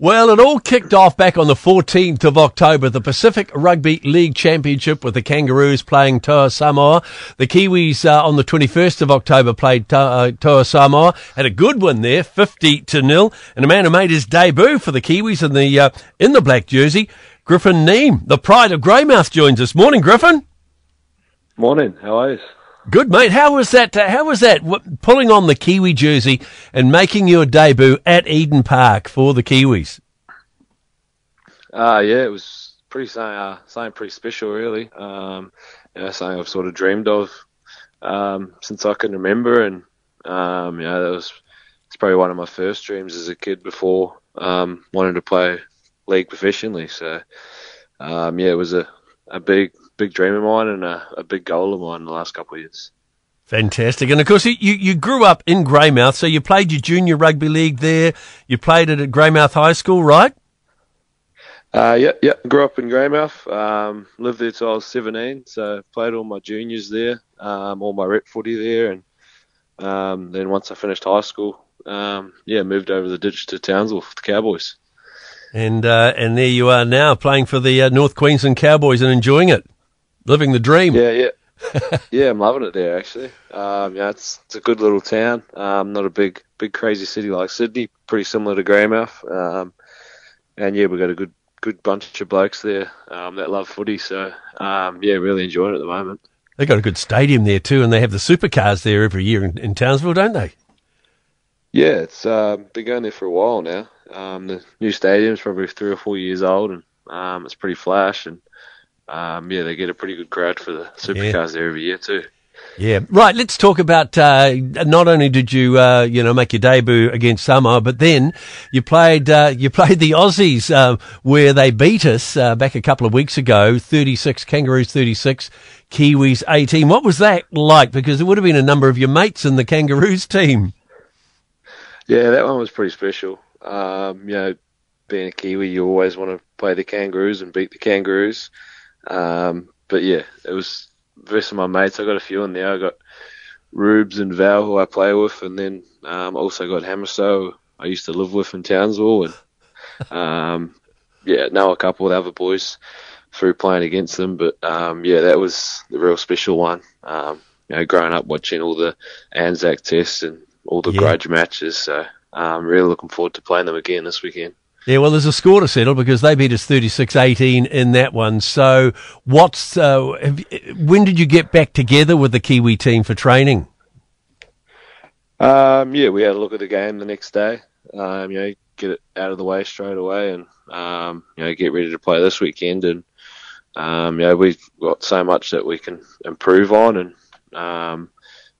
Well, it all kicked off back on the 14th of October, the Pacific Rugby League Championship with the Kangaroos playing Toa Samoa. The Kiwis uh, on the 21st of October played Toa, uh, Toa Samoa. Had a good one there, 50 to nil. And a man who made his debut for the Kiwis in the, uh, in the black jersey, Griffin Neame, the pride of Greymouth joins us. Morning, Griffin. Morning. How are you? Good mate. How was that? Uh, how was that? pulling on the Kiwi jersey and making your debut at Eden Park for the Kiwis. Uh, yeah, it was pretty uh, something pretty special, really. Um, something I've sort of dreamed of um, since I can remember, and um, you know, that was it's probably one of my first dreams as a kid before um, wanting to play league professionally. So, um, yeah, it was a, a big big dream of mine and a, a big goal of mine in the last couple of years. Fantastic. And of course, you, you grew up in Greymouth, so you played your junior rugby league there. You played it at Greymouth High School, right? Uh, yeah, yeah. Grew up in Greymouth. Um, lived there till I was 17, so played all my juniors there, um, all my rep footy there, and um, then once I finished high school, um, yeah, moved over the ditch to Townsville for the Cowboys. And uh, and there you are now playing for the uh, North Queensland Cowboys and enjoying it living the dream. Yeah, yeah, yeah. I'm loving it there actually. Um, yeah, it's it's a good little town. Um, not a big big crazy city like Sydney. Pretty similar to Greymouth. Um, and yeah, we've got a good good bunch of blokes there um, that love footy. So um, yeah, really enjoying it at the moment. They got a good stadium there too, and they have the supercars there every year in, in Townsville, don't they? Yeah, it's uh, been going there for a while now. Um, the new stadium's probably three or four years old, and um, it's pretty flash. And um, yeah, they get a pretty good crowd for the supercars yeah. there every year too. Yeah, right. Let's talk about. Uh, not only did you, uh, you know, make your debut against Samoa, but then you played. Uh, you played the Aussies, uh, where they beat us uh, back a couple of weeks ago. Thirty-six Kangaroos, thirty-six Kiwis, eighteen. What was that like? Because there would have been a number of your mates in the Kangaroos team. Yeah, that one was pretty special. Um, you know, being a Kiwi, you always want to play the Kangaroos and beat the Kangaroos. Um, but yeah, it was versus my mates. I got a few in there. I got Rubes and Val, who I play with, and then um, also got Hamiso, I used to live with in Townsville, and um, yeah, know a couple of the other boys through playing against them. But um, yeah, that was the real special one. Um, you know, growing up watching all the Anzac tests and all the yeah. grudge matches, so I'm um, really looking forward to playing them again this weekend. Yeah, well, there's a score to settle because they beat us 36-18 in that one. So, what's uh, have, when did you get back together with the Kiwi team for training? Um, yeah, we had a look at the game the next day. Um, you know, get it out of the way straight away, and um, you know, get ready to play this weekend. And um, you know, we've got so much that we can improve on, and um,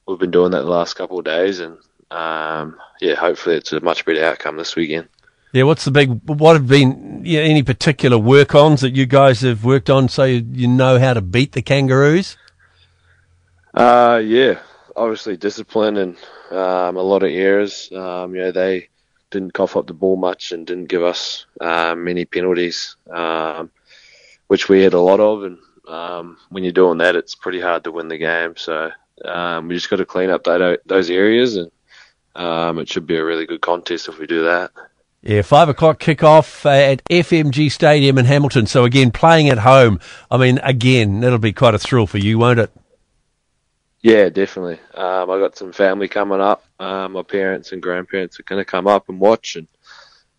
we've been doing that the last couple of days. And um, yeah, hopefully, it's a much better outcome this weekend. Yeah, what's the big? What have been any particular work ons that you guys have worked on so you know how to beat the Kangaroos? Uh, yeah, obviously discipline and um, a lot of errors. Um, you know, they didn't cough up the ball much and didn't give us uh, many penalties, um, which we had a lot of. And um, when you're doing that, it's pretty hard to win the game. So um, we just got to clean up that, those areas, and um, it should be a really good contest if we do that. Yeah, five o'clock kickoff at FMG Stadium in Hamilton. So again, playing at home. I mean, again, that'll be quite a thrill for you, won't it? Yeah, definitely. Um, I got some family coming up. Um, my parents and grandparents are going to come up and watch, and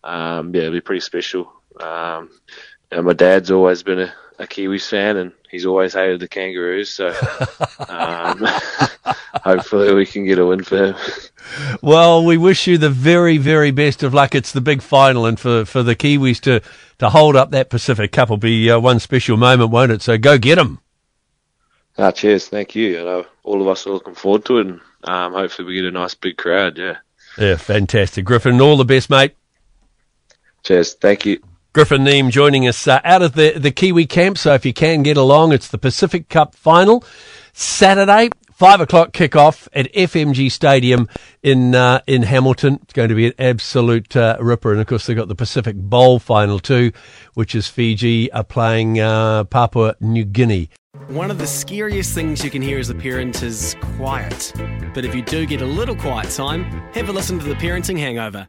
um, yeah, it'll be pretty special. Um, and my dad's always been a, a Kiwis fan, and he's always hated the Kangaroos. So um, hopefully, we can get a win for him. Well, we wish you the very, very best of luck. It's the big final, and for, for the Kiwis to, to hold up that Pacific Cup will be uh, one special moment, won't it? So go get them. Ah, cheers. Thank you. You know, all of us are looking forward to it, and um, hopefully we get a nice big crowd. Yeah. Yeah, fantastic, Griffin. All the best, mate. Cheers. Thank you. Griffin Neame joining us uh, out of the, the Kiwi camp. So if you can get along, it's the Pacific Cup final Saturday, five o'clock kickoff at FMG Stadium in uh, in Hamilton. It's going to be an absolute uh, ripper, and of course they've got the Pacific Bowl final too, which is Fiji are playing uh, Papua New Guinea. One of the scariest things you can hear as a parent is quiet. But if you do get a little quiet time, have a listen to the Parenting Hangover.